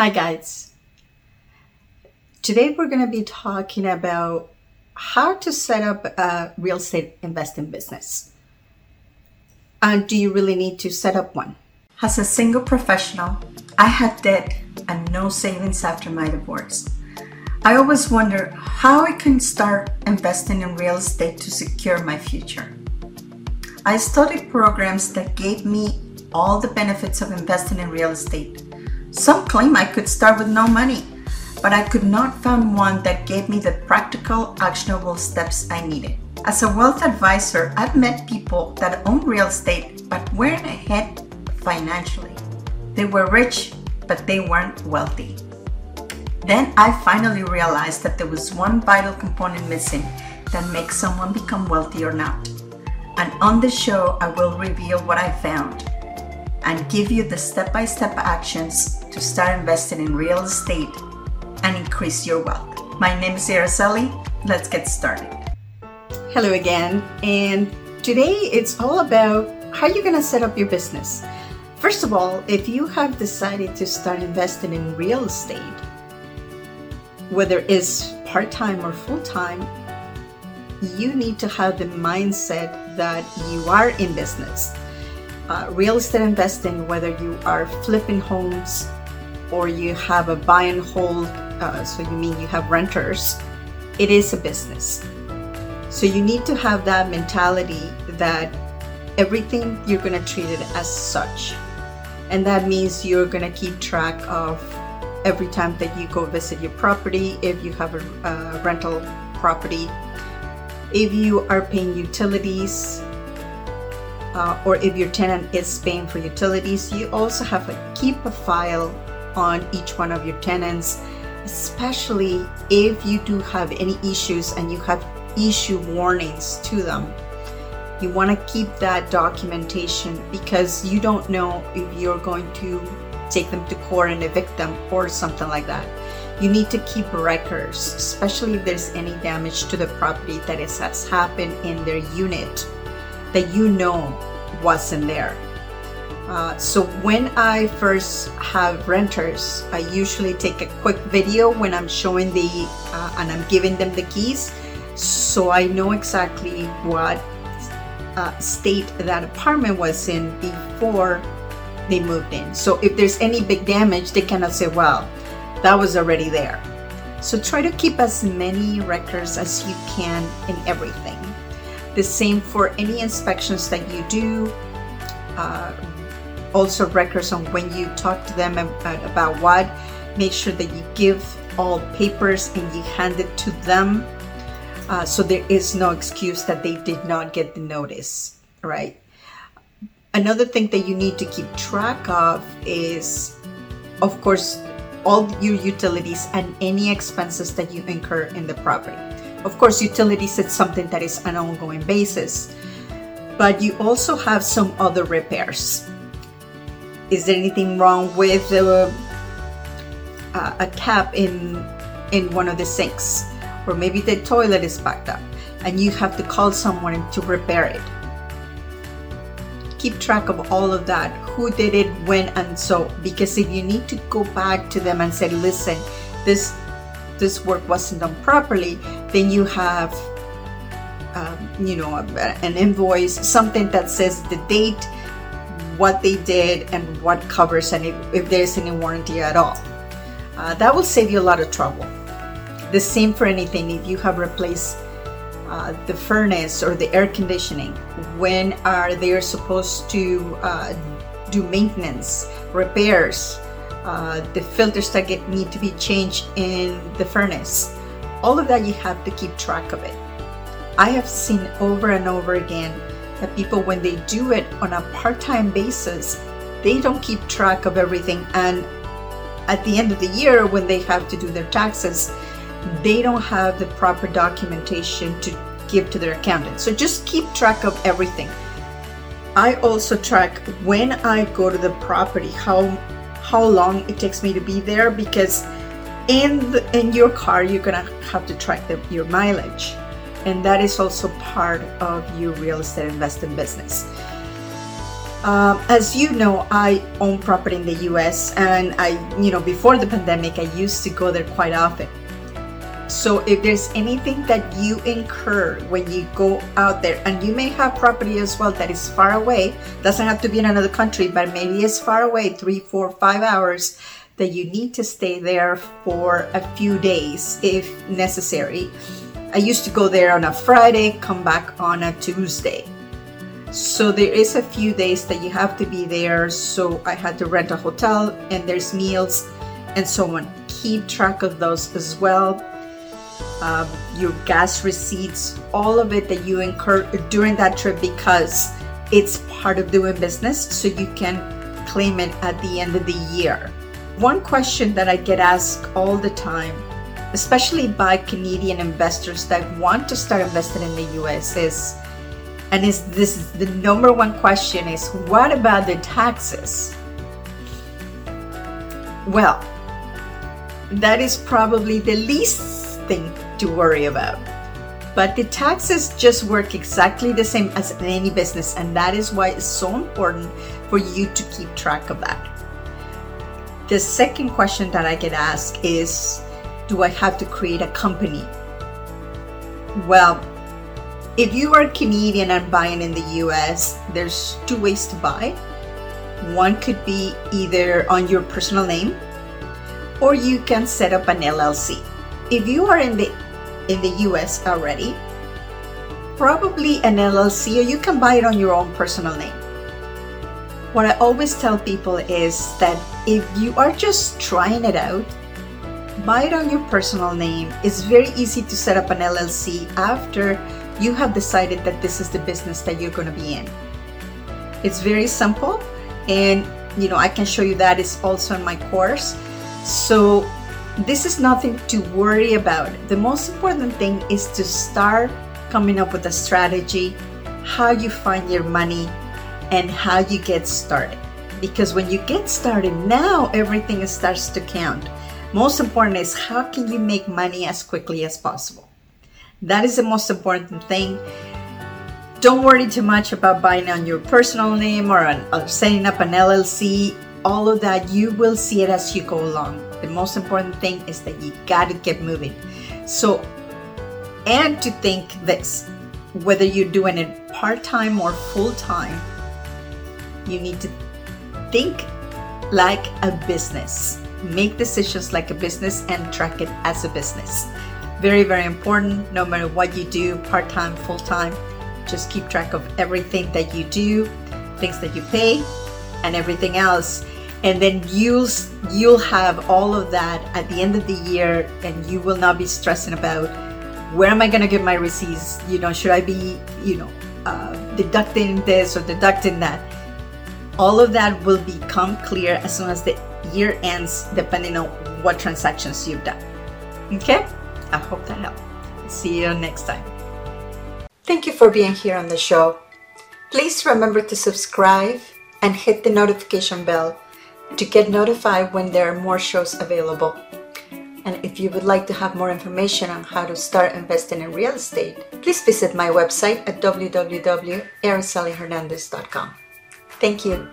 Hi, guys. Today we're going to be talking about how to set up a real estate investing business. And do you really need to set up one? As a single professional, I had debt and no savings after my divorce. I always wonder how I can start investing in real estate to secure my future. I studied programs that gave me all the benefits of investing in real estate some claim I could start with no money, but I could not find one that gave me the practical, actionable steps I needed. As a wealth advisor, I've met people that own real estate but weren't ahead financially. They were rich, but they weren't wealthy. Then I finally realized that there was one vital component missing that makes someone become wealthy or not. And on the show, I will reveal what I found and give you the step by step actions to start investing in real estate and increase your wealth. My name is Araceli. Let's get started. Hello again. And today it's all about how you're going to set up your business. First of all, if you have decided to start investing in real estate, whether it's part time or full time, you need to have the mindset that you are in business uh, real estate investing, whether you are flipping homes or you have a buy and hold, uh, so you mean you have renters, it is a business. So you need to have that mentality that everything you're going to treat it as such. And that means you're going to keep track of every time that you go visit your property, if you have a, a rental property, if you are paying utilities, uh, or if your tenant is paying for utilities, you also have to keep a file on each one of your tenants, especially if you do have any issues and you have issue warnings to them. You want to keep that documentation because you don't know if you're going to take them to court and evict them or something like that. You need to keep records, especially if there's any damage to the property that has happened in their unit that you know wasn't there. Uh, so when I first have renters, I usually take a quick video when I'm showing the uh, and I'm giving them the keys, so I know exactly what uh, state that apartment was in before they moved in. So if there's any big damage, they cannot say, "Well, that was already there." So try to keep as many records as you can in everything. The same for any inspections that you do. Uh, also, records on when you talk to them about what. Make sure that you give all papers and you hand it to them. Uh, so there is no excuse that they did not get the notice, right? Another thing that you need to keep track of is, of course, all your utilities and any expenses that you incur in the property. Of course, utilities is something that is an ongoing basis, but you also have some other repairs. Is there anything wrong with uh, a cap in in one of the sinks, or maybe the toilet is backed up, and you have to call someone to repair it? Keep track of all of that. Who did it, when, and so. Because if you need to go back to them and say, "Listen, this this work wasn't done properly, then you have, um, you know, an invoice, something that says the date, what they did, and what covers, and if, if there's any warranty at all. Uh, that will save you a lot of trouble. The same for anything. If you have replaced uh, the furnace or the air conditioning, when are they supposed to uh, do maintenance, repairs? uh, the filters that get, need to be changed in the furnace. All of that you have to keep track of it. I have seen over and over again that people, when they do it on a part time basis, they don't keep track of everything. And at the end of the year, when they have to do their taxes, they don't have the proper documentation to give to their accountant. So just keep track of everything. I also track when I go to the property, how how long it takes me to be there because in the, in your car you're gonna have to track the, your mileage and that is also part of your real estate investing business Um, as you know, I own property in the US, and I, you know, before the pandemic, I used to go there quite often. So if there's anything that you incur when you go out there, and you may have property as well that is far away, doesn't have to be in another country, but maybe it's far away, three, four, five hours, that you need to stay there for a few days if necessary. I used to go there on a Friday, come back on a Tuesday. So there is a few days that you have to be there. So I had to rent a hotel and there's meals and so on. Keep track of those as well. Um, your gas receipts, all of it that you incur during that trip because it's part of doing business so you can claim it at the end of the year. One question that I get asked all the time, especially by Canadian investors that want to start investing in the US, is and is this is the number one question is what about the taxes? Well that is probably the least thing to worry about but the taxes just work exactly the same as any business and that is why it's so important for you to keep track of that the second question that i get asked is do i have to create a company well if you are Canadian and buying in the US, there's two ways to buy. One could be either on your personal name or you can set up an LLC. If you are in the in the US already, probably an LLC or you can buy it on your own personal name. What I always tell people is that if you are just trying it out, buy it on your personal name. It's very easy to set up an LLC after you have decided that this is the business that you're going to be in. It's very simple, and you know, I can show you that is also in my course. So, this is nothing to worry about. The most important thing is to start coming up with a strategy, how you find your money, and how you get started. Because when you get started, now everything starts to count. Most important is how can you make money as quickly as possible. That is the most important thing. Don't worry too much about buying on your personal name or, or setting up an LLC. All of that, you will see it as you go along. The most important thing is that you got to get moving. So, and to think this whether you're doing it part time or full time, you need to think like a business. Make decisions like a business and track it as a business. Very, very important no matter what you do, part time, full time. Just keep track of everything that you do, things that you pay, and everything else. And then you'll you'll have all of that at the end of the year, and you will not be stressing about where am I going to get my receipts. You know, should I be you know uh, deducting this or deducting that? All of that will become clear as soon as the year ends, depending on what transactions you've done. Okay. I hope that helped. See you next time. Thank you for being here on the show. Please remember to subscribe and hit the notification bell to get notified when there are more shows available. And if you would like to have more information on how to start investing in real estate, please visit my website at www.aracelihernandez.com. Thank you.